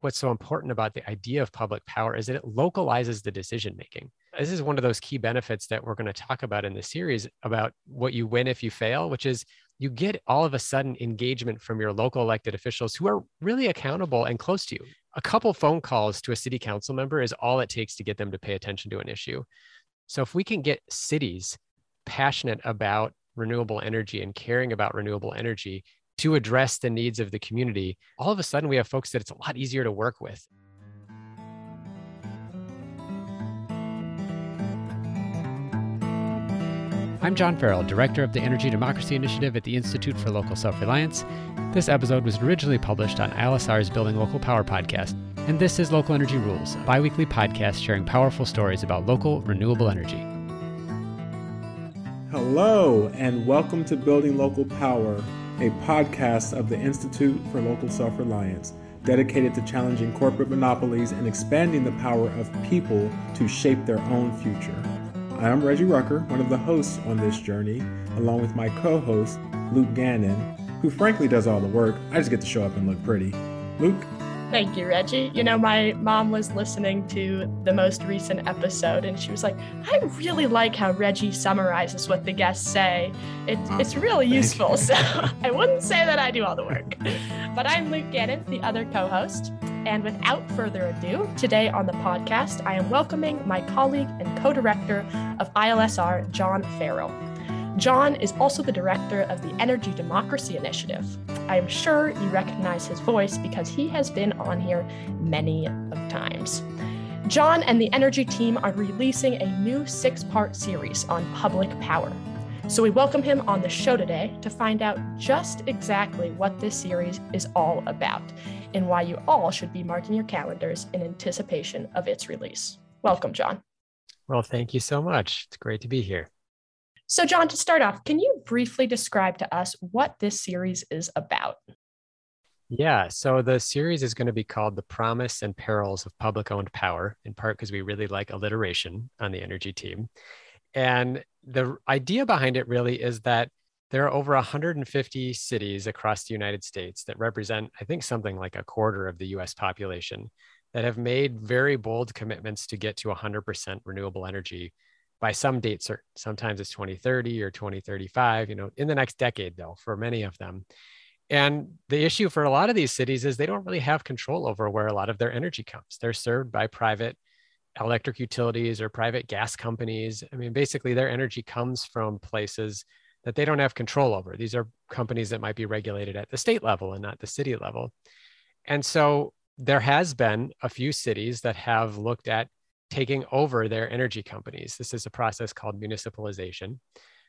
what's so important about the idea of public power is that it localizes the decision making. This is one of those key benefits that we're going to talk about in the series about what you win if you fail, which is you get all of a sudden engagement from your local elected officials who are really accountable and close to you. A couple phone calls to a city council member is all it takes to get them to pay attention to an issue. So if we can get cities passionate about renewable energy and caring about renewable energy to address the needs of the community, all of a sudden we have folks that it's a lot easier to work with. I'm John Farrell, Director of the Energy Democracy Initiative at the Institute for Local Self Reliance. This episode was originally published on ILSR's Building Local Power podcast, and this is Local Energy Rules, a bi weekly podcast sharing powerful stories about local renewable energy. Hello, and welcome to Building Local Power a podcast of the Institute for Local Self Reliance, dedicated to challenging corporate monopolies and expanding the power of people to shape their own future. I am Reggie Rucker, one of the hosts on this journey, along with my co host, Luke Gannon, who frankly does all the work. I just get to show up and look pretty. Luke? Thank you, Reggie. You know, my mom was listening to the most recent episode and she was like, I really like how Reggie summarizes what the guests say. It, oh, it's really useful. So I wouldn't say that I do all the work. But I'm Luke Gannon, the other co host. And without further ado, today on the podcast, I am welcoming my colleague and co director of ILSR, John Farrell. John is also the director of the Energy Democracy Initiative. I am sure you recognize his voice because he has been on here many of times. John and the Energy team are releasing a new six part series on public power. So we welcome him on the show today to find out just exactly what this series is all about and why you all should be marking your calendars in anticipation of its release. Welcome, John. Well, thank you so much. It's great to be here. So, John, to start off, can you briefly describe to us what this series is about? Yeah, so the series is going to be called The Promise and Perils of Public Owned Power, in part because we really like alliteration on the energy team. And the idea behind it really is that there are over 150 cities across the United States that represent, I think, something like a quarter of the US population that have made very bold commitments to get to 100% renewable energy by some date certain. Sometimes it's 2030 or 2035, you know, in the next decade, though, for many of them. And the issue for a lot of these cities is they don't really have control over where a lot of their energy comes. They're served by private electric utilities or private gas companies. I mean, basically, their energy comes from places that they don't have control over. These are companies that might be regulated at the state level and not the city level. And so there has been a few cities that have looked at taking over their energy companies. This is a process called municipalization.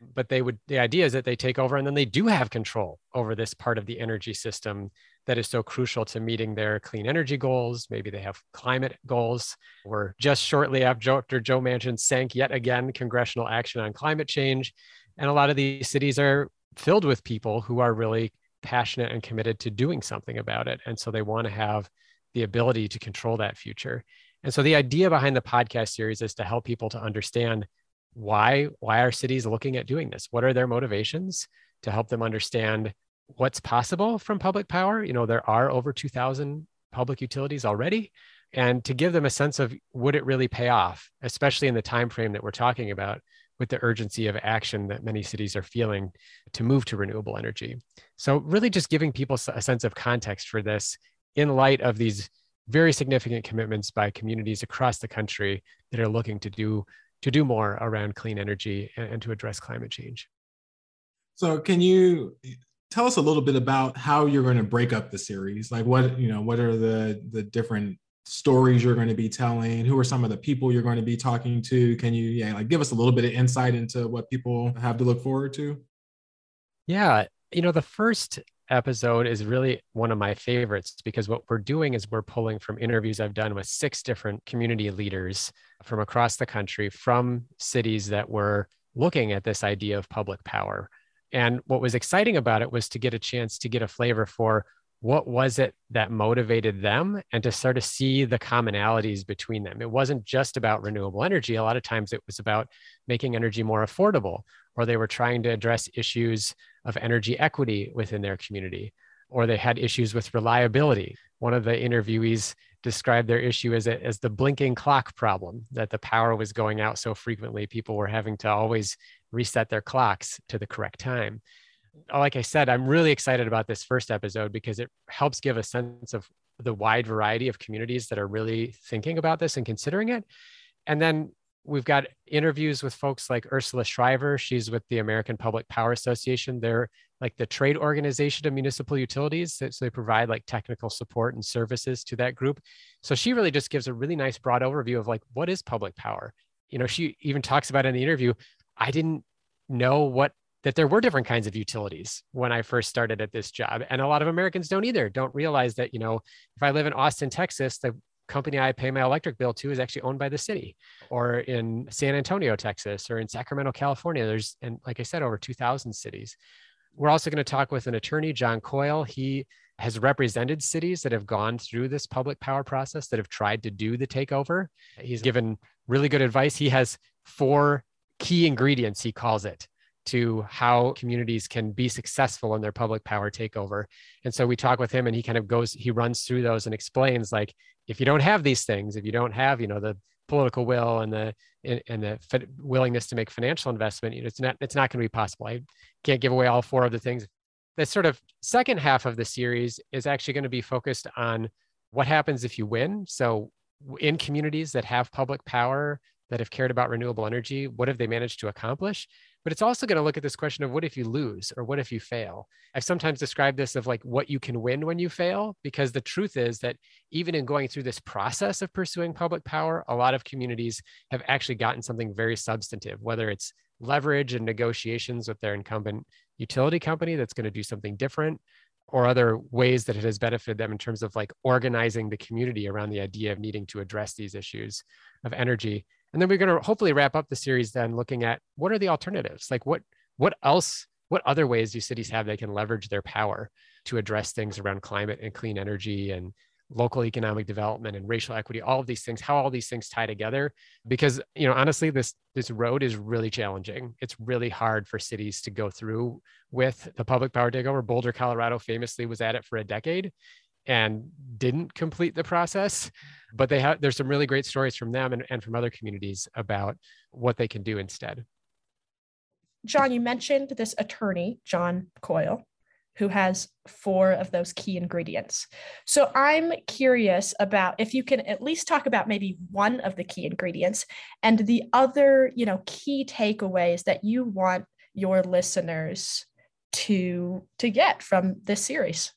Mm. But they would, the idea is that they take over and then they do have control over this part of the energy system that is so crucial to meeting their clean energy goals. Maybe they have climate goals. We're just shortly after Joe Manchin sank yet again congressional action on climate change. And a lot of these cities are filled with people who are really passionate and committed to doing something about it. And so they want to have the ability to control that future. And so the idea behind the podcast series is to help people to understand why why are cities looking at doing this? What are their motivations to help them understand what's possible from public power? You know, there are over 2000 public utilities already and to give them a sense of would it really pay off, especially in the time frame that we're talking about with the urgency of action that many cities are feeling to move to renewable energy. So really just giving people a sense of context for this in light of these very significant commitments by communities across the country that are looking to do to do more around clean energy and, and to address climate change. So can you tell us a little bit about how you're going to break up the series? Like what, you know, what are the the different stories you're going to be telling? Who are some of the people you're going to be talking to? Can you yeah, like give us a little bit of insight into what people have to look forward to? Yeah, you know, the first episode is really one of my favorites because what we're doing is we're pulling from interviews I've done with six different community leaders from across the country from cities that were looking at this idea of public power. And what was exciting about it was to get a chance to get a flavor for what was it that motivated them and to start to see the commonalities between them. It wasn't just about renewable energy. A lot of times it was about making energy more affordable, or they were trying to address issues of energy equity within their community. or they had issues with reliability. One of the interviewees described their issue as, a, as the blinking clock problem, that the power was going out so frequently, people were having to always reset their clocks to the correct time. Like I said, I'm really excited about this first episode because it helps give a sense of the wide variety of communities that are really thinking about this and considering it. And then we've got interviews with folks like Ursula Schryver. She's with the American Public Power Association. They're like the trade organization of municipal utilities. So they provide like technical support and services to that group. So she really just gives a really nice broad overview of like what is public power. You know, she even talks about in the interview, I didn't know what that there were different kinds of utilities when I first started at this job. And a lot of Americans don't either, don't realize that, you know, if I live in Austin, Texas, the company I pay my electric bill to is actually owned by the city, or in San Antonio, Texas, or in Sacramento, California. There's, and like I said, over 2,000 cities. We're also going to talk with an attorney, John Coyle. He has represented cities that have gone through this public power process that have tried to do the takeover. He's given really good advice. He has four key ingredients, he calls it, to how communities can be successful in their public power takeover. And so we talk with him and he kind of goes, he runs through those and explains like, if you don't have these things, if you don't have, you know, the political will and the and the willingness to make financial investment, you know, it's not it's not going to be possible. I can't give away all four of the things. The sort of second half of the series is actually going to be focused on what happens if you win. So in communities that have public power that have cared about renewable energy, what have they managed to accomplish? But it's also going to look at this question of what if you lose or what if you fail. I've sometimes described this of like what you can win when you fail because the truth is that even in going through this process of pursuing public power a lot of communities have actually gotten something very substantive whether it's leverage and negotiations with their incumbent utility company that's going to do something different or other ways that it has benefited them in terms of like organizing the community around the idea of needing to address these issues of energy and then we're going to hopefully wrap up the series then looking at what are the alternatives? Like what what else what other ways do cities have they can leverage their power to address things around climate and clean energy and local economic development and racial equity? All of these things how all these things tie together? Because you know honestly this this road is really challenging. It's really hard for cities to go through with the public power takeover. Boulder colorado famously was at it for a decade and didn't complete the process but they have there's some really great stories from them and, and from other communities about what they can do instead. John you mentioned this attorney john coyle who has four of those key ingredients. So i'm curious about if you can at least talk about maybe one of the key ingredients and the other you know key takeaways that you want your listeners to to get from this series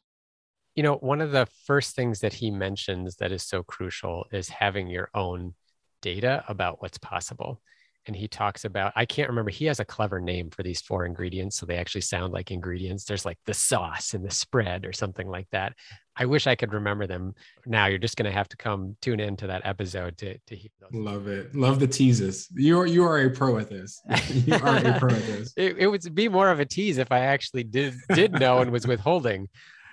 you know, one of the first things that he mentions that is so crucial is having your own data about what's possible. And he talks about, I can't remember, he has a clever name for these four ingredients. So they actually sound like ingredients. There's like the sauce and the spread or something like that. I wish I could remember them now. You're just going to have to come tune in to that episode to, to hear those. Love it. Love the teases. You are, you are a pro at this. You are a pro at this. it, it would be more of a tease if I actually did, did know and was withholding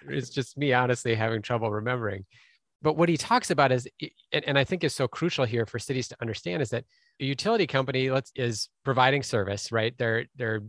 it's just me honestly having trouble remembering. But what he talks about is and, i think is so crucial here for cities to understand is that a utility company let's is providing service right? They're they're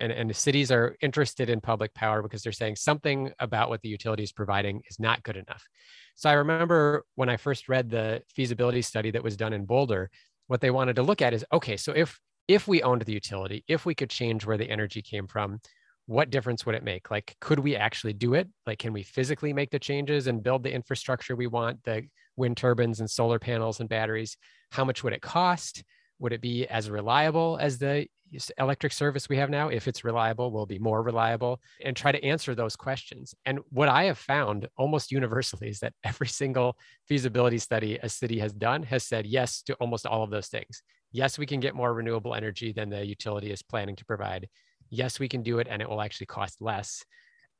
and, and the cities are interested in public power because they're saying something about what the utility is providing is not good enough. So i remember when i first read the feasibility study that was done in boulder what they wanted to look at is okay so if if we owned the utility if we could change where the energy came from what difference would it make? Like, could we actually do it? Like, can we physically make the changes and build the infrastructure we want, the wind turbines and solar panels and batteries? How much would it cost? Would it be as reliable as the electric service we have now? If it's reliable, will be more reliable and try to answer those questions. And what I have found almost universally is that every single feasibility study a city has done has said yes to almost all of those things. Yes, we can get more renewable energy than the utility is planning to provide yes, we can do it and it will actually cost less.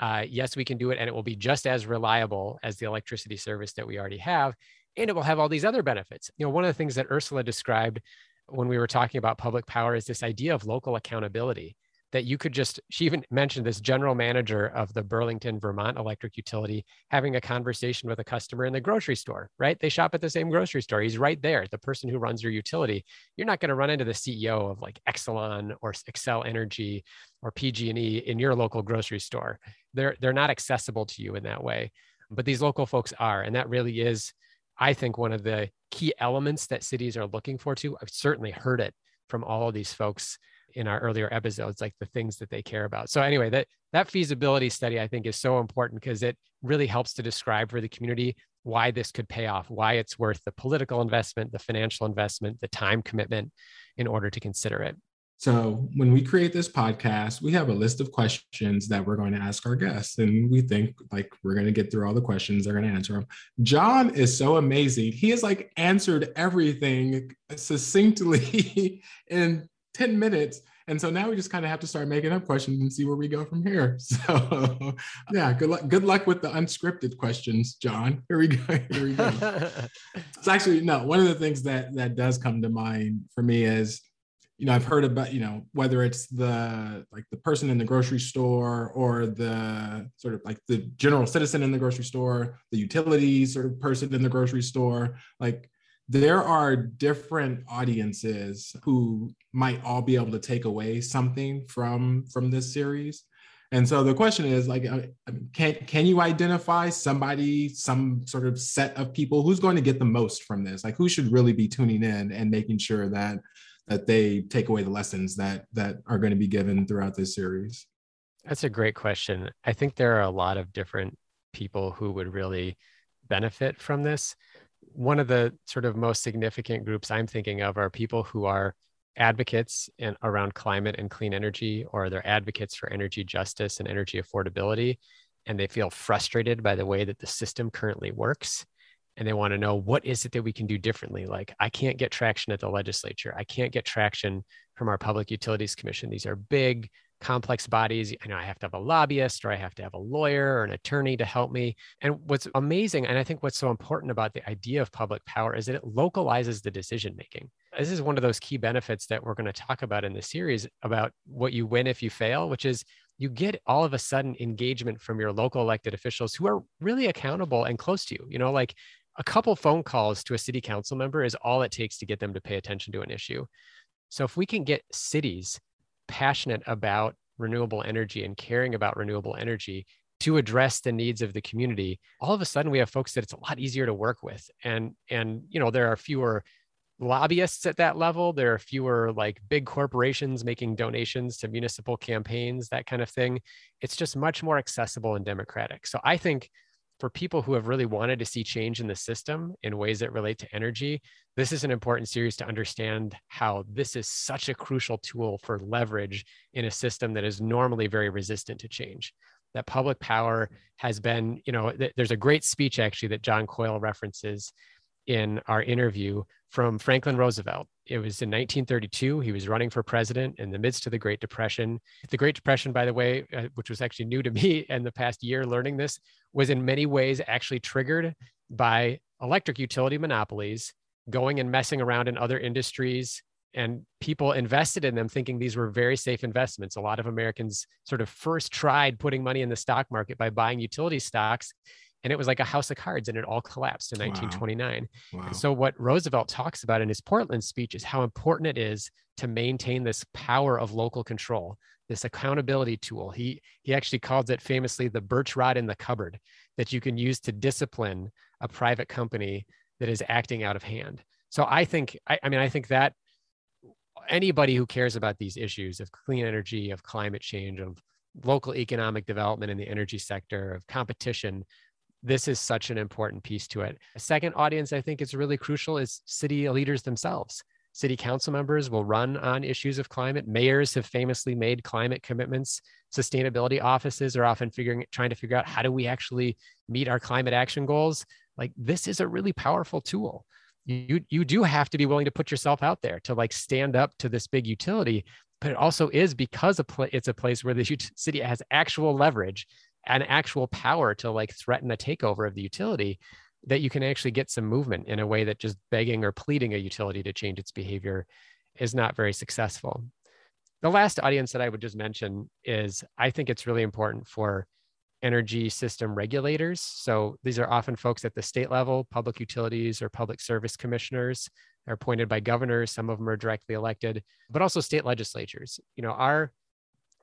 Uh, yes, we can do it and it will be just as reliable as the electricity service that we already have. And it will have all these other benefits. You know, one of the things that Ursula described when we were talking about public power is this idea of local accountability that you could just she even mentioned this general manager of the burlington vermont electric utility having a conversation with a customer in the grocery store right? They shop at the same grocery store. He's right there the person who runs your utility. You're not going to run into the ceo of like exelon or xcel energy or pg&e in your local grocery store. They're they're not accessible to you in that way but these local folks are and that really is i think one of the key elements that cities are looking for too. I've certainly heard it from all of these folks in our earlier episodes like the things that they care about so anyway that that feasibility study i think is so important because it really helps to describe for the community why this could pay off why it's worth the political investment the financial investment the time commitment in order to consider it so when we create this podcast, we have a list of questions that we're going to ask our guests, and we think like we're going to get through all the questions. They're going to answer them. John is so amazing. He has like answered everything succinctly in 10 minutes. And so now we just kind of have to start making up questions and see where we go from here. So yeah, good luck. Good luck with the unscripted questions, John. Here we go. Here we go. it's actually no. One of the things that that does come to mind for me is, you know, I've heard about you know whether it's the like the person in the grocery store or the sort of like the general citizen in the grocery store, the utilities sort of person in the grocery store, like there are different audiences who might all be able to take away something from from this series. And so the question is like uh, can can you identify somebody some sort of set of people who's going to get the most from this? Like who should really be tuning in and making sure that that they take away the lessons that that are going to be given throughout this series? That's a great question. I think there are a lot of different people who would really benefit from this one of the sort of most significant groups I'm thinking of are people who are advocates in, around climate and clean energy, or they're advocates for energy justice and energy affordability, and they feel frustrated by the way that the system currently works. And they want to know what is it that we can do differently? Like, I can't get traction at the legislature. I can't get traction from our Public Utilities Commission. These are big, complex bodies. I know I have to have a lobbyist or I have to have a lawyer or an attorney to help me. And what's amazing, and I think what's so important about the idea of public power is that it localizes the decision making. This is one of those key benefits that we're going to talk about in the series about what you win if you fail, which is you get all of a sudden engagement from your local elected officials who are really accountable and close to you. You know, like a couple phone calls to a city council member is all it takes to get them to pay attention to an issue. So if we can get cities passionate about renewable energy and caring about renewable energy to address the needs of the community all of a sudden we have folks that it's a lot easier to work with. And and you know there are fewer lobbyists at that level. There are fewer like big corporations making donations to municipal campaigns that kind of thing. It's just much more accessible and democratic. So i think for people who have really wanted to see change in the system in ways that relate to energy, this is an important series to understand how this is such a crucial tool for leverage in a system that is normally very resistant to change. That public power has been, you know, th- there's a great speech actually that John Coyle references in our interview from Franklin Roosevelt. It was in 1932. He was running for president in the midst of the Great Depression. The Great Depression, by the way, uh, which was actually new to me in the past year learning this, was in many ways actually triggered by electric utility monopolies going and messing around in other industries and people invested in them thinking these were very safe investments. A lot of Americans sort of first tried putting money in the stock market by buying utility stocks and it was like a house of cards and it all collapsed in 1929 wow. Wow. so what roosevelt talks about in his portland speech is how important it is to maintain this power of local control this accountability tool he he actually calls it famously the birch rod in the cupboard that you can use to discipline a private company that is acting out of hand so i think i, I mean i think that anybody who cares about these issues of clean energy of climate change of local economic development in the energy sector of competition this is such an important piece to it. A second audience I think is really crucial is city leaders themselves. City council members will run on issues of climate. Mayors have famously made climate commitments. Sustainability offices are often figuring trying to figure out how do we actually meet our climate action goals. Like this is a really powerful tool. You you do have to be willing to put yourself out there to like stand up to this big utility, but it also is because it's a place where the city has actual leverage an actual power to like threaten a takeover of the utility that you can actually get some movement in a way that just begging or pleading a utility to change its behavior is not very successful the last audience that I would just mention is I think it's really important for energy system regulators. So these are often folks at the state level, public utilities or public service commissioners are appointed by governors. Some of them are directly elected, but also state legislatures. You know, our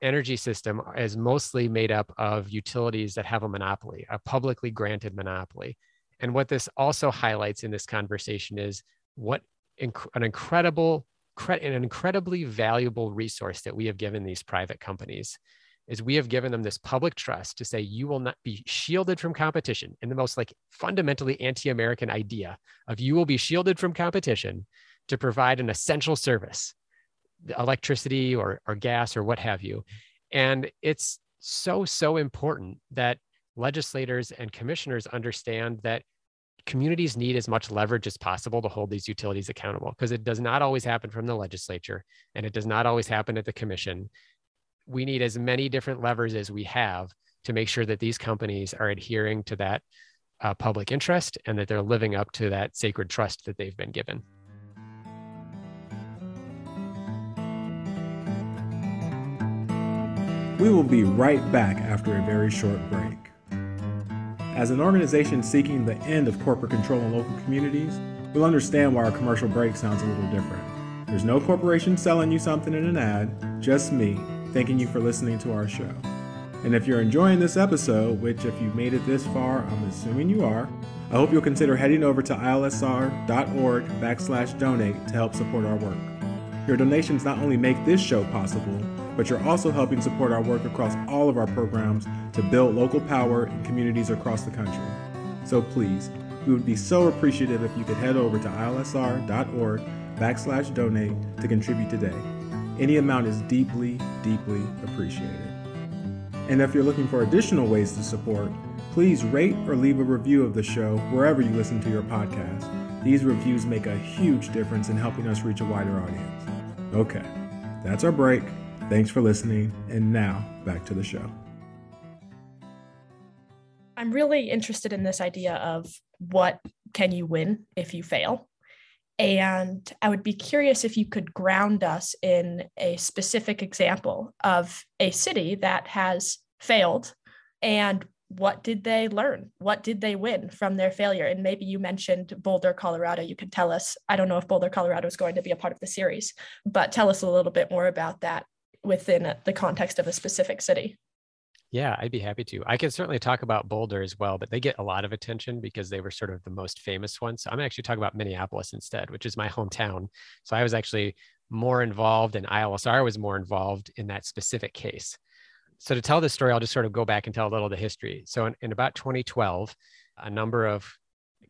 energy system is mostly made up of utilities that have a monopoly, a publicly granted monopoly. And what this also highlights in this conversation is what inc- an incredible, an incredibly valuable resource that we have given these private companies is we have given them this public trust to say you will not be shielded from competition in the most like fundamentally anti-american idea of you will be shielded from competition to provide an essential service electricity or, or gas or what have you and it's so so important that legislators and commissioners understand that communities need as much leverage as possible to hold these utilities accountable because it does not always happen from the legislature and it does not always happen at the commission we need as many different levers as we have to make sure that these companies are adhering to that uh, public interest and that they're living up to that sacred trust that they've been given. We will be right back after a very short break. As an organization seeking the end of corporate control in local communities, we'll understand why our commercial break sounds a little different. There's no corporation selling you something in an ad, just me thanking you for listening to our show. And if you're enjoying this episode, which if you've made it this far, I'm assuming you are, I hope you'll consider heading over to ilsr.org backslash donate to help support our work. Your donations not only make this show possible, but you're also helping support our work across all of our programs to build local power in communities across the country. So please, we would be so appreciative if you could head over to ilsr.org backslash donate to contribute today. Any amount is deeply, deeply appreciated. And if you're looking for additional ways to support, please rate or leave a review of the show wherever you listen to your podcast. These reviews make a huge difference in helping us reach a wider audience. Okay, that's our break. Thanks for listening. And now back to the show. I'm really interested in this idea of what can you win if you fail? And I would be curious if you could ground us in a specific example of a city that has failed and what did they learn? What did they win from their failure? And maybe you mentioned Boulder, Colorado. You could tell us. I don't know if Boulder, Colorado is going to be a part of the series, but tell us a little bit more about that within the context of a specific city. Yeah, I'd be happy to. I can certainly talk about Boulder as well, but they get a lot of attention because they were sort of the most famous ones. So I'm actually talking about Minneapolis instead, which is my hometown. So I was actually more involved, and ILSR was more involved in that specific case. So to tell this story, I'll just sort of go back and tell a little of the history. So in, in about 2012, a number of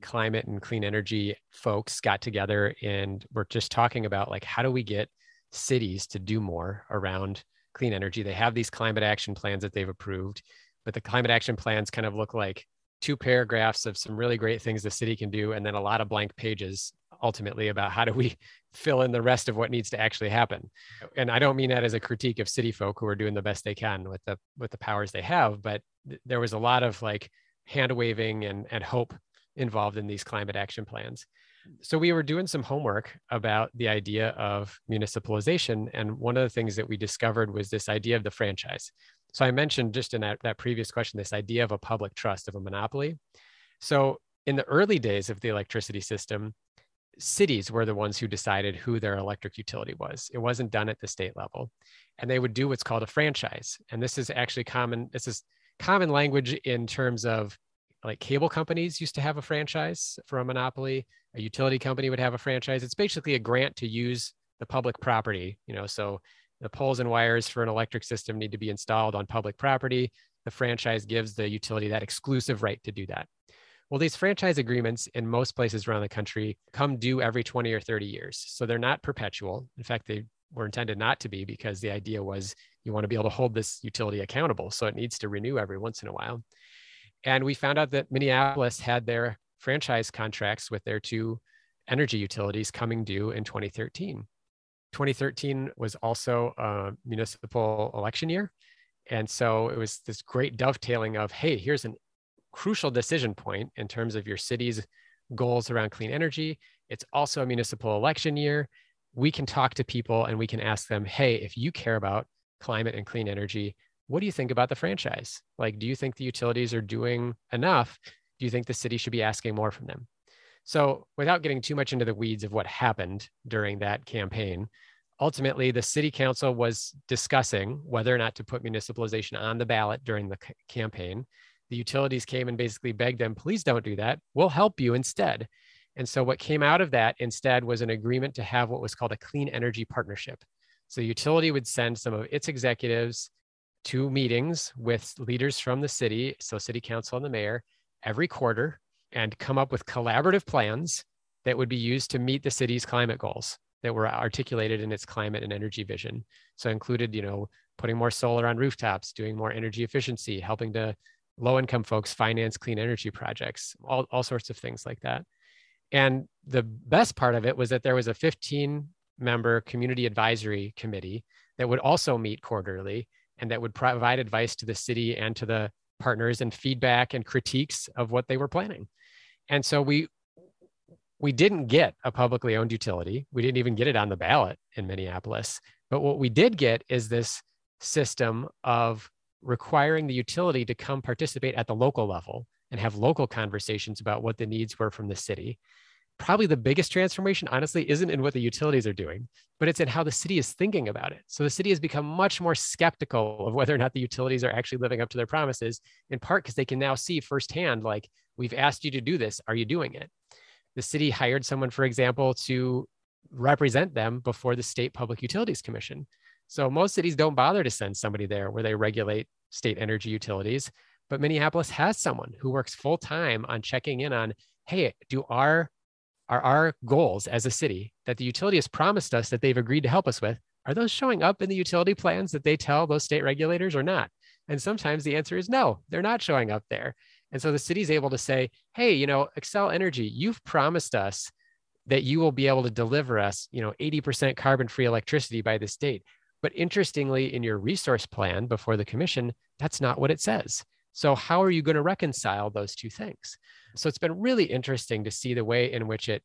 climate and clean energy folks got together and were just talking about like how do we get cities to do more around clean energy. They have these climate action plans that they've approved, but the climate action plans kind of look like two paragraphs of some really great things the city can do, and then a lot of blank pages ultimately about how do we fill in the rest of what needs to actually happen. And I don't mean that as a critique of city folk who are doing the best they can with the with the powers they have, but th- there was a lot of like hand waving and, and hope involved in these climate action plans so we were doing some homework about the idea of municipalization and one of the things that we discovered was this idea of the franchise. So i mentioned just in that, that previous question this idea of a public trust of a monopoly. So in the early days of the electricity system cities were the ones who decided who their electric utility was. It wasn't done at the state level. And they would do what's called a franchise. And this is actually common this is common language in terms of like cable companies used to have a franchise for a monopoly a utility company would have a franchise. It's basically a grant to use the public property you know so the poles and wires for an electric system need to be installed on public property. The franchise gives the utility that exclusive right to do that. Well these franchise agreements in most places around the country come due every 20 or 30 years so they're not perpetual. In fact they were intended not to be because the idea was you want to be able to hold this utility accountable so it needs to renew every once in a while and we found out that Minneapolis had their franchise contracts with their two energy utilities coming due in 2013. 2013 was also a municipal election year. And so it was this great dovetailing of, hey, here's a crucial decision point in terms of your city's goals around clean energy. It's also a municipal election year. we can talk to people and we can ask them, hey, if you care about climate and clean energy, what do you think about the franchise? Like, do you think the utilities are doing enough? Do you think the city should be asking more from them? So, without getting too much into the weeds of what happened during that campaign, ultimately the city council was discussing whether or not to put municipalization on the ballot during the c- campaign. The utilities came and basically begged them, please don't do that. We'll help you instead. And so, what came out of that instead was an agreement to have what was called a clean energy partnership. So, the utility would send some of its executives to meetings with leaders from the city, so city council and the mayor, every quarter and come up with collaborative plans that would be used to meet the city's climate goals that were articulated in its climate and energy vision. So included, you know, putting more solar on rooftops, doing more energy efficiency, helping to low income folks finance clean energy projects, all, all sorts of things like that. And the best part of it was that there was a 15 member community advisory committee that would also meet quarterly and that would provide advice to the city and to the partners and feedback and critiques of what they were planning. And so we we didn't get a publicly owned utility. We didn't even get it on the ballot in Minneapolis. But what we did get is this system of requiring the utility to come participate at the local level and have local conversations about what the needs were from the city probably the biggest transformation, honestly, isn't in what the utilities are doing, but it's in how the city is thinking about it. So the city has become much more skeptical of whether or not the utilities are actually living up to their promises, in part because they can now see firsthand, like, we've asked you to do this. Are you doing it? The city hired someone, for example, to represent them before the State Public Utilities Commission. So most cities don't bother to send somebody there where they regulate state energy utilities. But Minneapolis has someone who works full time on checking in on hey, do our are our goals as a city that the utility has promised us that they've agreed to help us with, are those showing up in the utility plans that they tell those state regulators or not? And sometimes the answer is no, they're not showing up there. And so the city's able to say, hey, you know, Xcel Energy, you've promised us that you will be able to deliver us, you know, 80% carbon free electricity by this date. But interestingly, in your resource plan before the commission, that's not what it says. So, how are you going to reconcile those two things? So, it's been really interesting to see the way in which it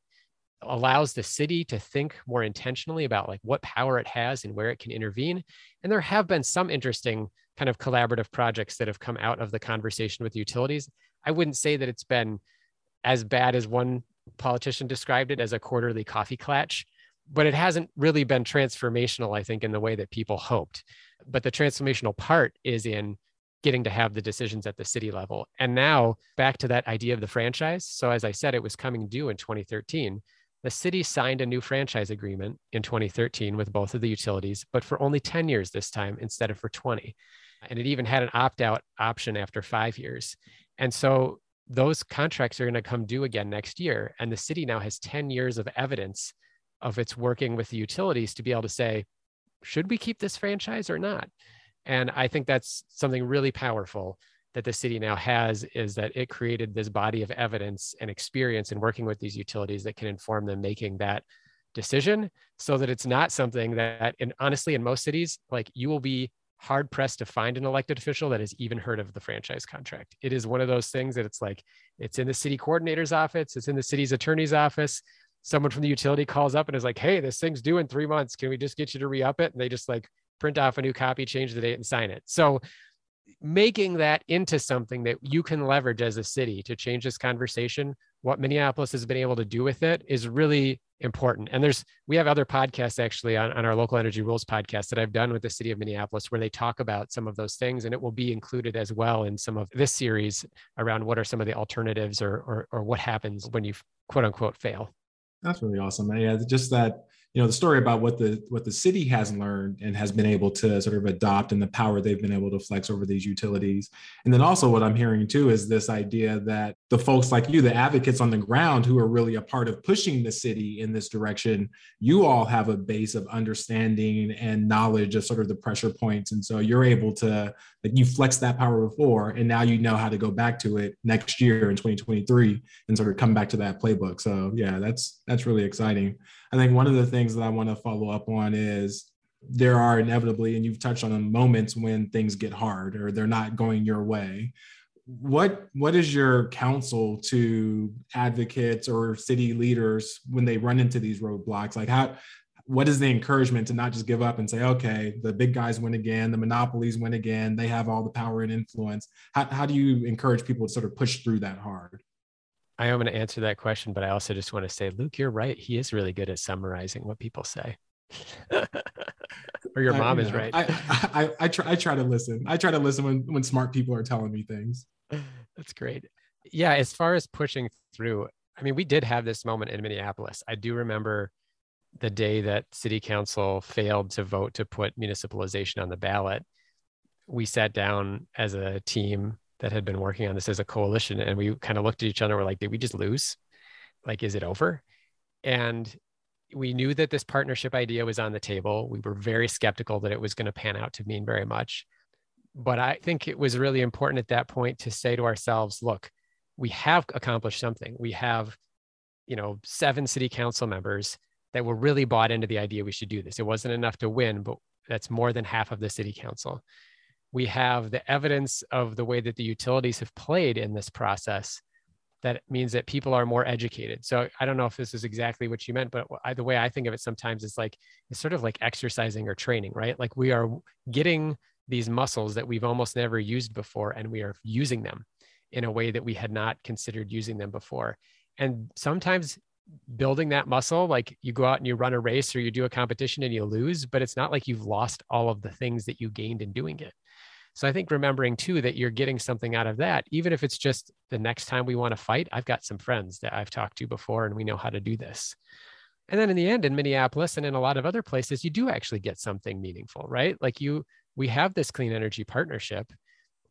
allows the city to think more intentionally about like what power it has and where it can intervene. And there have been some interesting kind of collaborative projects that have come out of the conversation with utilities. I wouldn't say that it's been as bad as one politician described it as a quarterly coffee clatch but it hasn't really been transformational i think in the way that people hoped. But the transformational part is in getting to have the decisions at the city level. And now back to that idea of the franchise. So, as I said, it was coming due in 2013. The city signed a new franchise agreement in 2013 with both of the utilities, but for only 10 years this time instead of for 20. And it even had an opt out option after five years. And so those contracts are going to come due again next year. And the city now has 10 years of evidence of its working with the utilities to be able to say, should we keep this franchise or not? And I think that's something really powerful that the city now has is that it created this body of evidence and experience in working with these utilities that can inform them making that decision so that it's not something that and honestly in most cities like you will be hard pressed to find an elected official that has even heard of the franchise contract. It is one of those things that it's like it's in the city coordinator's office it's in the city's attorney's office. Someone from the utility calls up and is like hey this thing's due in three months. Can we just get you to re-up it? And they just like print off a new copy, change the date, and sign it. So making that into something that you can leverage as a city to change this conversation what minneapolis has been able to do with it is really important. And there's we have other podcasts actually on, on our local energy rules podcast that i've done with the city of minneapolis where they talk about some of those things and it will be included as well in some of this series around what are some of the alternatives or or, or what happens when you quote unquote fail. That's really awesome. Yeah just that you know the story about what the what the city has learned and has been able to sort of adopt and the power they've been able to flex over these utilities. And then also what i'm hearing too is this idea that the folks like you the advocates on the ground who are really a part of pushing the city in this direction you all have a base of understanding and knowledge of sort of the pressure points. And so you're able to like you flex that power before and now you know how to go back to it next year in 2023 and sort of come back to that playbook. So yeah that's that's really exciting I think one of the things that I want to follow up on is there are inevitably, and you've touched on them, moments when things get hard or they're not going your way. What what is your counsel to advocates or city leaders when they run into these roadblocks? Like how what is the encouragement to not just give up and say, okay, the big guys win again, the monopolies win again, they have all the power and influence. How, how do you encourage people to sort of push through that hard? I am going to answer that question, but I also just want to say, Luke, you're right. He is really good at summarizing what people say. or your mom I, is know, right. I, I, I, try, I try to listen. I try to listen when, when smart people are telling me things. That's great. Yeah. As far as pushing through, I mean, we did have this moment in Minneapolis. I do remember the day that city council failed to vote to put municipalization on the ballot. We sat down as a team that had been working on this as a coalition and we kind of looked at each other. We're like, did we just lose? Like, is it over? And we knew that this partnership idea was on the table. We were very skeptical that it was going to pan out to mean very much. But I think it was really important at that point to say to ourselves, look, we have accomplished something. We have, you know, seven city council members that were really bought into the idea we should do this. It wasn't enough to win, but that's more than half of the city council. We have the evidence of the way that the utilities have played in this process that means that people are more educated. So I don't know if this is exactly what you meant, but I, the way I think of it sometimes is like it's sort of like exercising or training, right? Like we are getting these muscles that we've almost never used before, and we are using them in a way that we had not considered using them before. And sometimes building that muscle, like you go out and you run a race or you do a competition and you lose, but it's not like you've lost all of the things that you gained in doing it. So I think remembering too that you're getting something out of that, even if it's just the next time we want to fight, I've got some friends that I've talked to before and we know how to do this. And then in the end, in Minneapolis and in a lot of other places, you do actually get something meaningful, right? Like you, we have this clean energy partnership.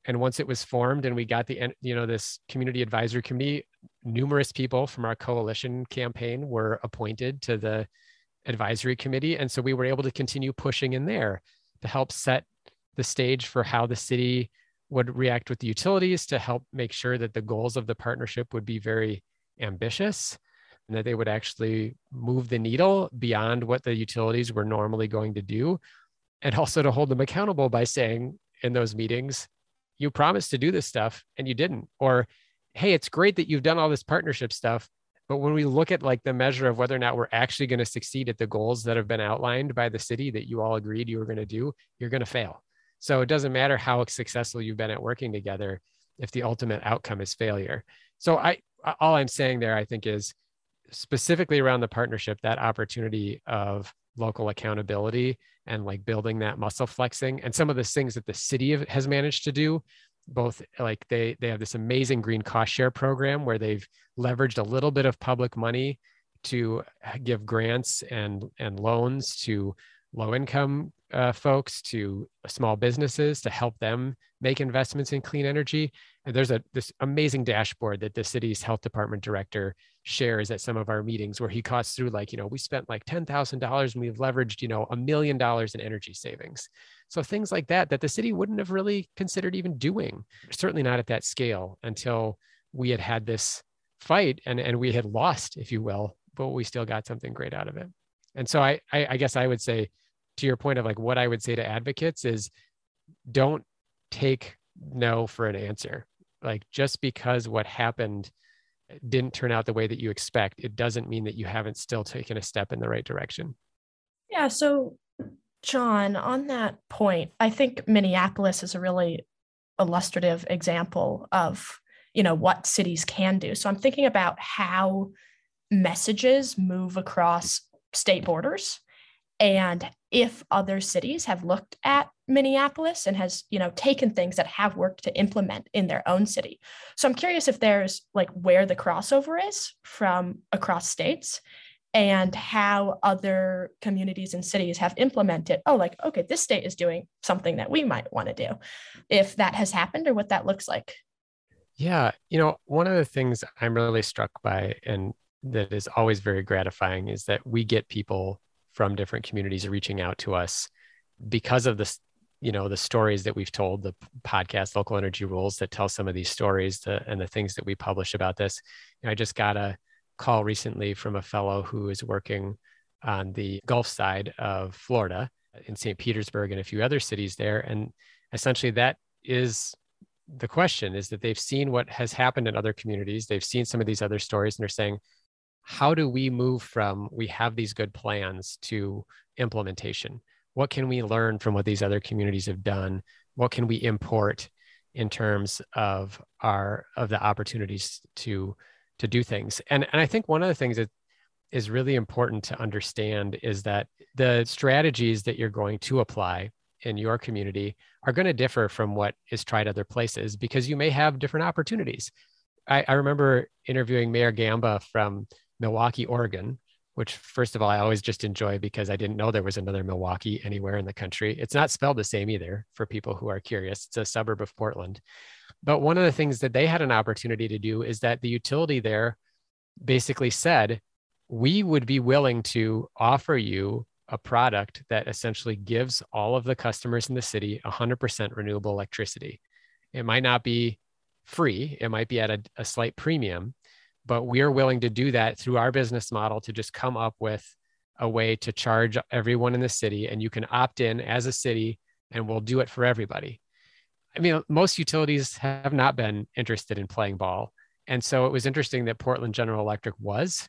And once it was formed and we got the, you know, this community advisory committee, numerous people from our coalition campaign were appointed to the advisory committee. And so we were able to continue pushing in there to help set the stage for how the city would react with the utilities to help make sure that the goals of the partnership would be very ambitious and that they would actually move the needle beyond what the utilities were normally going to do. And also to hold them accountable by saying in those meetings, you promised to do this stuff and you didn't. Or, hey, it's great that you've done all this partnership stuff. But when we look at like the measure of whether or not we're actually going to succeed at the goals that have been outlined by the city that you all agreed you were going to do, you're going to fail. So it doesn't matter how successful you've been at working together if the ultimate outcome is failure. So I all I'm saying there I think is specifically around the partnership that opportunity of local accountability and like building that muscle flexing and some of the things that the city has managed to do both like they they have this amazing green cost share program where they've leveraged a little bit of public money to uh, give grants and and loans to low income uh, folks to small businesses to help them make investments in clean energy. And there's a this amazing dashboard that the city's health department director shares at some of our meetings where he cuts through like, you know, we spent like $10,000 and we've leveraged, you know, a million dollars in energy savings. So things like that, that the city wouldn't have really considered even doing, certainly not at that scale until we had had this fight and, and we had lost, if you will, but we still got something great out of it. And so I, I, I guess I would say to your point of like what I would say to advocates is don't take no for an answer. Like just because what happened didn't turn out the way that you expect, it doesn't mean that you haven't still taken a step in the right direction. Yeah. So, John, on that point, I think Minneapolis is a really illustrative example of you know what cities can do. So I'm thinking about how messages move across state borders. And if other cities have looked at minneapolis and has you know taken things that have worked to implement in their own city. So i'm curious if there's like where the crossover is from across states and how other communities and cities have implemented oh like okay this state is doing something that we might want to do if that has happened or what that looks like. Yeah you know one of the things i'm really struck by and that is always very gratifying is that we get people from different communities reaching out to us because of this you know the stories that we've told the podcast local energy rules that tell some of these stories to, and the things that we publish about this. You know, i just got a call recently from a fellow who is working on the gulf side of florida in st petersburg and a few other cities there. And essentially that is the question is that they've seen what has happened in other communities. They've seen some of these other stories and they're saying how do we move from we have these good plans to implementation? What can we learn from what these other communities have done? What can we import in terms of our of the opportunities to to do things? And and I think one of the things that is really important to understand is that the strategies that you're going to apply in your community are going to differ from what is tried other places because you may have different opportunities. I, I remember interviewing Mayor Gamba from Milwaukie, Oregon, which first of all, I always just enjoy because I didn't know there was another Milwaukee anywhere in the country. It's not spelled the same either for people who are curious. It's a suburb of Portland. But one of the things that they had an opportunity to do is that the utility there basically said, we would be willing to offer you a product that essentially gives all of the customers in the city 100% renewable electricity. It might not be free, it might be at a, a slight premium, but we are willing to do that through our business model to just come up with a way to charge everyone in the city and you can opt in as a city and we'll do it for everybody. I mean, most utilities have not been interested in playing ball. And so it was interesting that Portland General Electric was.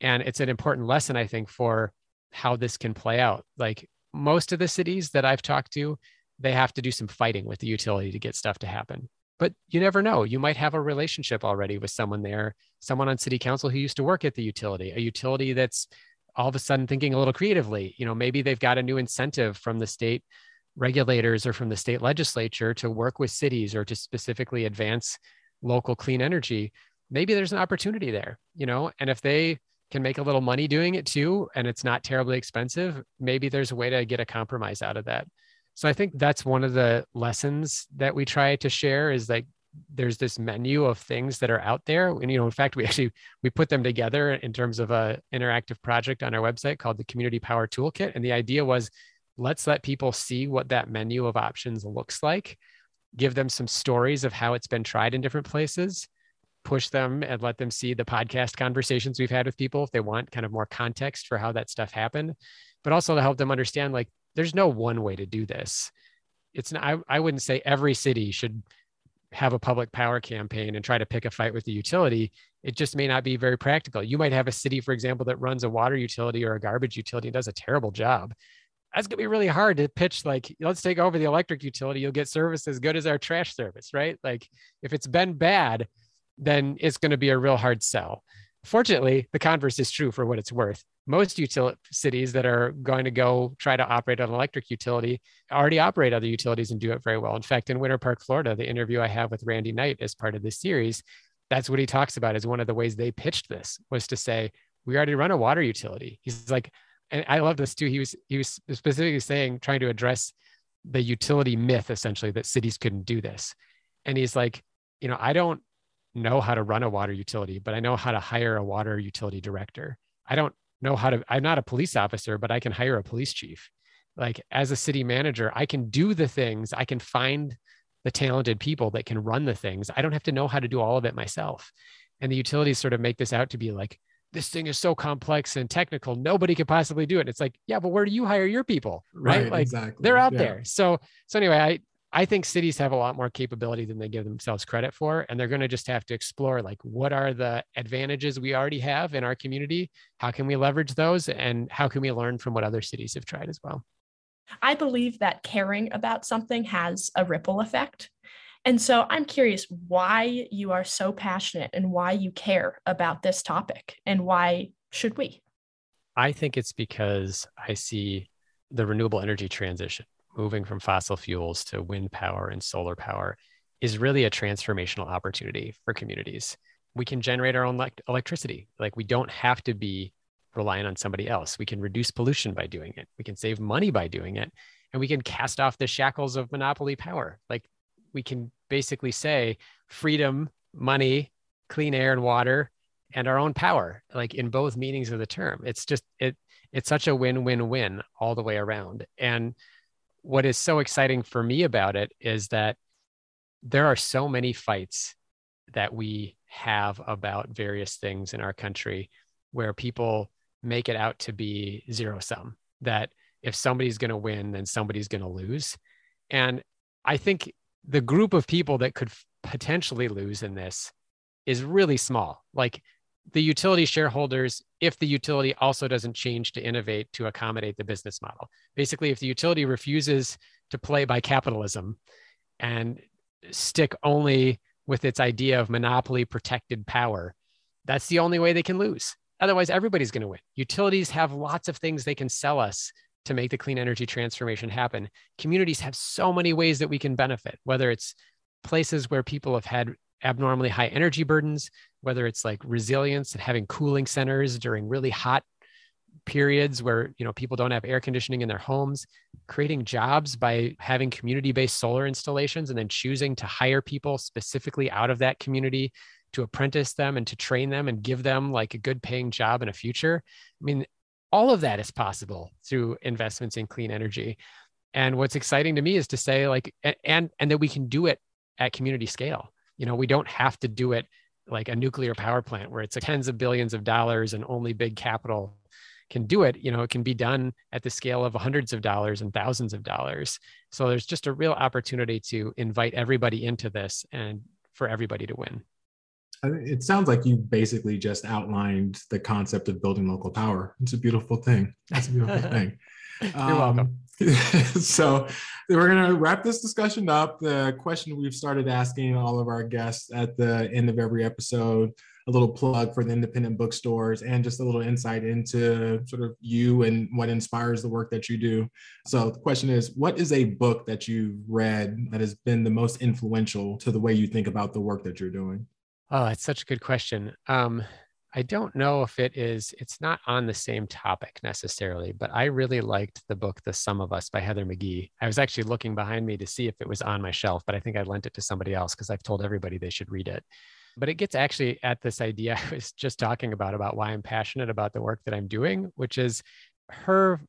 And it's an important lesson, I think, for how this can play out. Like most of the cities that I've talked to, they have to do some fighting with the utility to get stuff to happen. But you never know. You might have a relationship already with someone there, someone on city council who used to work at the utility, a utility that's all of a sudden thinking a little creatively. You know, maybe they've got a new incentive from the state regulators or from the state legislature to work with cities or to specifically advance local clean energy. Maybe there's an opportunity there, you know, and if they can make a little money doing it too and it's not terribly expensive maybe there's a way to get a compromise out of that so i think that's one of the lessons that we try to share is like there's this menu of things that are out there. And you know in fact we actually we put them together in terms of a interactive project on our website called the community power toolkit. And the idea was let's let people see what that menu of options looks like give them some stories of how it's been tried in different places push them and let them see the podcast conversations we've had with people if they want kind of more context for how that stuff happened but also to help them understand like there's no one way to do this. It's not I, I wouldn't say every city should have a public power campaign and try to pick a fight with the utility. It just may not be very practical. You might have a city for example that runs a water utility or a garbage utility and does a terrible job. That's going to be really hard to pitch like let's take over the electric utility. You'll get service as good as our trash service right? Like if it's been bad then it's going to be a real hard sell. Fortunately, the converse is true for what it's worth. Most utility cities that are going to go try to operate an electric utility already operate other utilities and do it very well. In fact, in Winter Park, Florida, the interview I have with Randy Knight as part of this series, that's what he talks about as one of the ways they pitched this was to say, we already run a water utility. He's like, and I love this too. He was he was specifically saying, trying to address the utility myth essentially that cities couldn't do this. And he's like, you know, I don't know how to run a water utility, but I know how to hire a water utility director. I don't know how to, I'm not a police officer, but I can hire a police chief. Like as a city manager, I can do the things, I can find the talented people that can run the things. I don't have to know how to do all of it myself. And the utilities sort of make this out to be like, this thing is so complex and technical, nobody could possibly do it. It's like, yeah, but where do you hire your people? Right. right like exactly. they're out yeah. there. So, so anyway, I, I think cities have a lot more capability than they give themselves credit for. And they're going to just have to explore like, what are the advantages we already have in our community? How can we leverage those? And how can we learn from what other cities have tried as well? I believe that caring about something has a ripple effect. And so I'm curious why you are so passionate and why you care about this topic and why should we? I think it's because I see the renewable energy transition moving from fossil fuels to wind power and solar power is really a transformational opportunity for communities. We can generate our own le- electricity. Like we don't have to be relying on somebody else. We can reduce pollution by doing it. We can save money by doing it. And we can cast off the shackles of monopoly power. Like we can basically say freedom, money, clean air and water, and our own power, like in both meanings of the term. It's just it it's such a win-win-win all the way around. And what is so exciting for me about it is that there are so many fights that we have about various things in our country where people make it out to be zero sum that if somebody's going to win then somebody's going to lose. And i think the group of people that could potentially lose in this is really small. Like the utility shareholders if the utility also doesn't change to innovate to accommodate the business model. Basically, if the utility refuses to play by capitalism and stick only with its idea of monopoly protected power, that's the only way they can lose. Otherwise, everybody's going to win. Utilities have lots of things they can sell us to make the clean energy transformation happen. Communities have so many ways that we can benefit, whether it's places where people have had abnormally high energy burdens, whether it's like resilience and having cooling centers during really hot periods where you know people don't have air conditioning in their homes creating jobs by having community-based solar installations and then choosing to hire people specifically out of that community to apprentice them and to train them and give them like a good paying job in a future. I mean all of that is possible through investments in clean energy. And what's exciting to me is to say like and and that we can do it at community scale you know we don't have to do it like a nuclear power plant where it's tens of billions of dollars and only big capital can do it. You know it can be done at the scale of hundreds of dollars and thousands of dollars. So there's just a real opportunity to invite everybody into this and for everybody to win. It sounds like you basically just outlined the concept of building local power. It's a beautiful thing. It's a beautiful thing. You're welcome so we're going to wrap this discussion up. The question we've started asking all of our guests at the end of every episode, a little plug for the independent bookstores and just a little insight into sort of you and what inspires the work that you do. So the question is, what is a book that you've read that has been the most influential to the way you think about the work that you're doing? Oh, it's such a good question. Um, I don't know if it is, it's not on the same topic necessarily, but I really liked the book, The Sum of Us by Heather McGhee. I was actually looking behind me to see if it was on my shelf, but I think I lent it to somebody else because I've told everybody they should read it. But it gets actually at this idea I was just talking about, about why I'm passionate about the work that I'm doing, which is her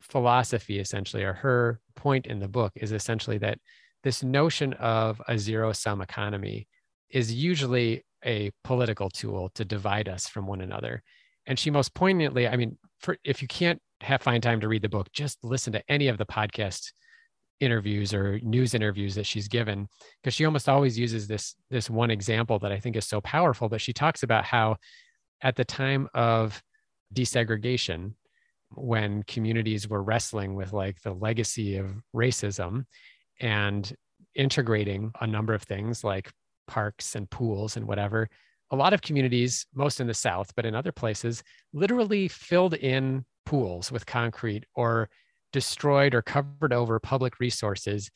philosophy essentially, or her point in the book is essentially that this notion of a zero sum economy is usually a political tool to divide us from one another. And she most poignantly, I mean, for, if you can't have find time to read the book, just listen to any of the podcast interviews or news interviews that she's given because she almost always uses this this one example that I think is so powerful but she talks about how at the time of desegregation when communities were wrestling with like the legacy of racism and integrating a number of things like parks and pools and whatever, a lot of communities, most in the South, but in other places, literally filled in pools with concrete or destroyed or covered over public resources,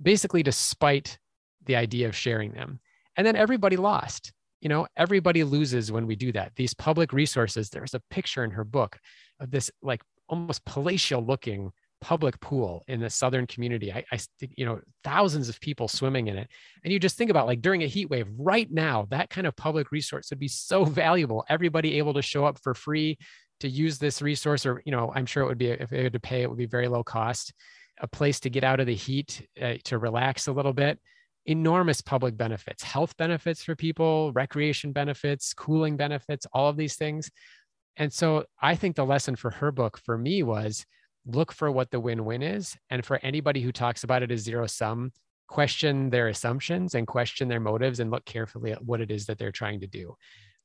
basically despite the idea of sharing them. And then everybody lost. You know, everybody loses when we do that. These public resources, there's a picture in her book of this like almost palatial looking public pool in the southern community. I, I you know thousands of people swimming in it. And you just think about like during a heat wave right now that kind of public resource would be so valuable. Everybody able to show up for free to use this resource or you know i'm sure it would be if they had to pay it would be very low cost. A place to get out of the heat uh, to relax a little bit. Enormous public benefits health benefits for people recreation benefits cooling benefits all of these things. And so i think the lesson for her book for me was look for what the win-win is and for anybody who talks about it as zero sum question their assumptions and question their motives and look carefully at what it is that they're trying to do.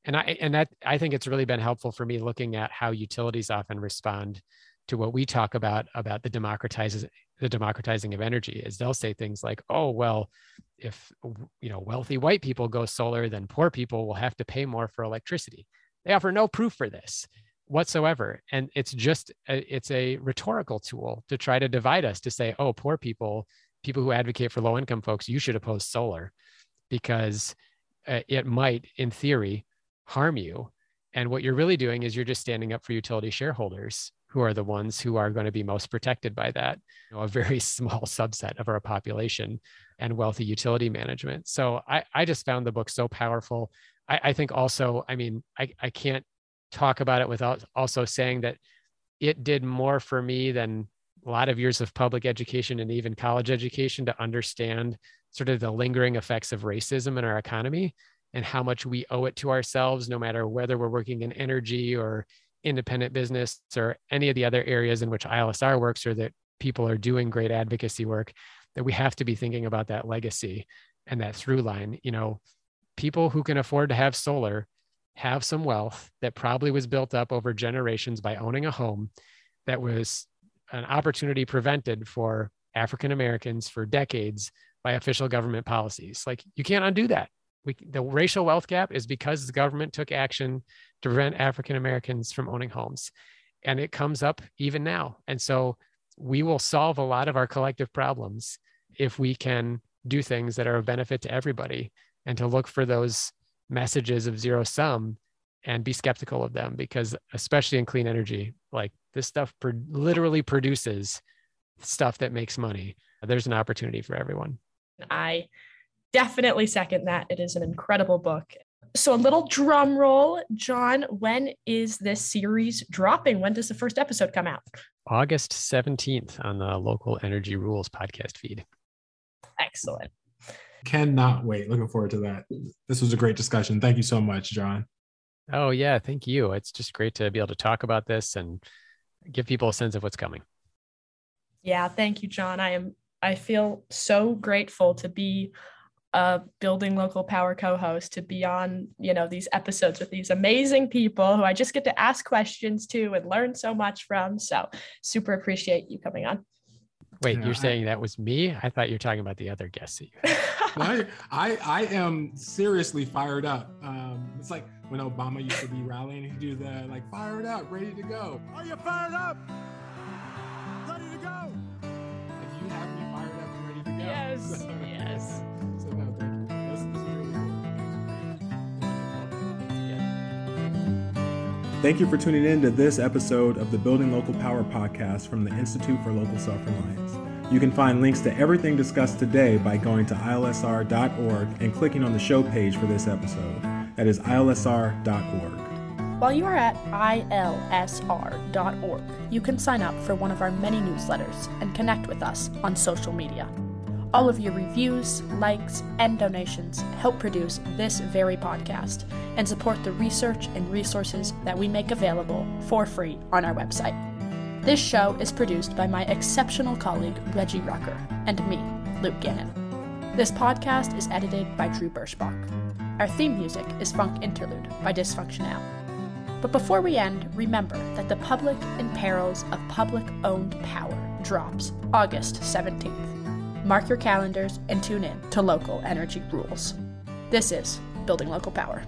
And i and that i think it's really been helpful for me looking at how utilities often respond to what we talk about about the democratizes the democratizing of energy is they'll say things like oh well if you know wealthy white people go solar then poor people will have to pay more for electricity. They offer no proof for this whatsoever and it's just a, it's a rhetorical tool to try to divide us to say oh poor people people who advocate for low income folks you should oppose solar because uh, it might in theory harm you. And what you're really doing is you're just standing up for utility shareholders who are the ones who are going to be most protected by that you know, a very small subset of our population and wealthy utility management. So i, I just found the book so powerful. I, I think also i mean I, I can't talk about it without also saying that it did more for me than a lot of years of public education and even college education to understand sort of the lingering effects of racism in our economy and how much we owe it to ourselves, no matter whether we're working in energy or independent business or any of the other areas in which ILSR works or that people are doing great advocacy work, that we have to be thinking about that legacy and that through line. You know, people who can afford to have solar have some wealth that probably was built up over generations by owning a home that was an opportunity prevented for African Americans for decades by official government policies. Like you can't undo that. We, the racial wealth gap is because the government took action to prevent African Americans from owning homes. And it comes up even now. And so we will solve a lot of our collective problems if we can do things that are of benefit to everybody and to look for those messages of zero sum and be skeptical of them because especially in clean energy like this stuff pro- literally produces stuff that makes money. There's an opportunity for everyone. I definitely second that. It is an incredible book. So a little drum roll john when is this series dropping? When does the first episode come out? August 17th on the local energy rules podcast feed. Excellent cannot wait looking forward to that this was a great discussion thank you so much john Oh, yeah. Thank you. It's just great to be able to talk about this and give people a sense of what's coming. Yeah. Thank you, John. I am, I feel so grateful to be a building local power co-host to be on you know these episodes with these amazing people who i just get to ask questions to and learn so much from so super appreciate you coming on wait yeah, you're I, saying that was me i thought you were talking about the other guests that you I, I i am seriously fired up um it's like when Obama used to be rallying, he'd do the like fired up, ready to go. Are you fired up? Ready to go? And you have me fired up and ready to go. Yes. So, yes. Thank you for tuning in to this episode of the Building Local Power podcast from the Institute for Local Self Reliance. You can find links to everything discussed today by going to ilsr.org and clicking on the show page for this episode. That is ilsr.org. While you are at ilsr.org, you can sign up for one of our many newsletters and connect with us on social media. All of your reviews, likes, and donations help produce this very podcast and support the research and resources that we make available for free on our website. This show is produced by my exceptional colleague Reggie Rucker and me, Luke Gannon. This podcast is edited by Drew Birschbach. Our theme music is Funk Interlude by Dysfunctional. But before we end, remember that The Public in Perils of Public Owned Power drops August 17th. Mark your calendars and tune in to Local Energy Rules. This is Building Local Power.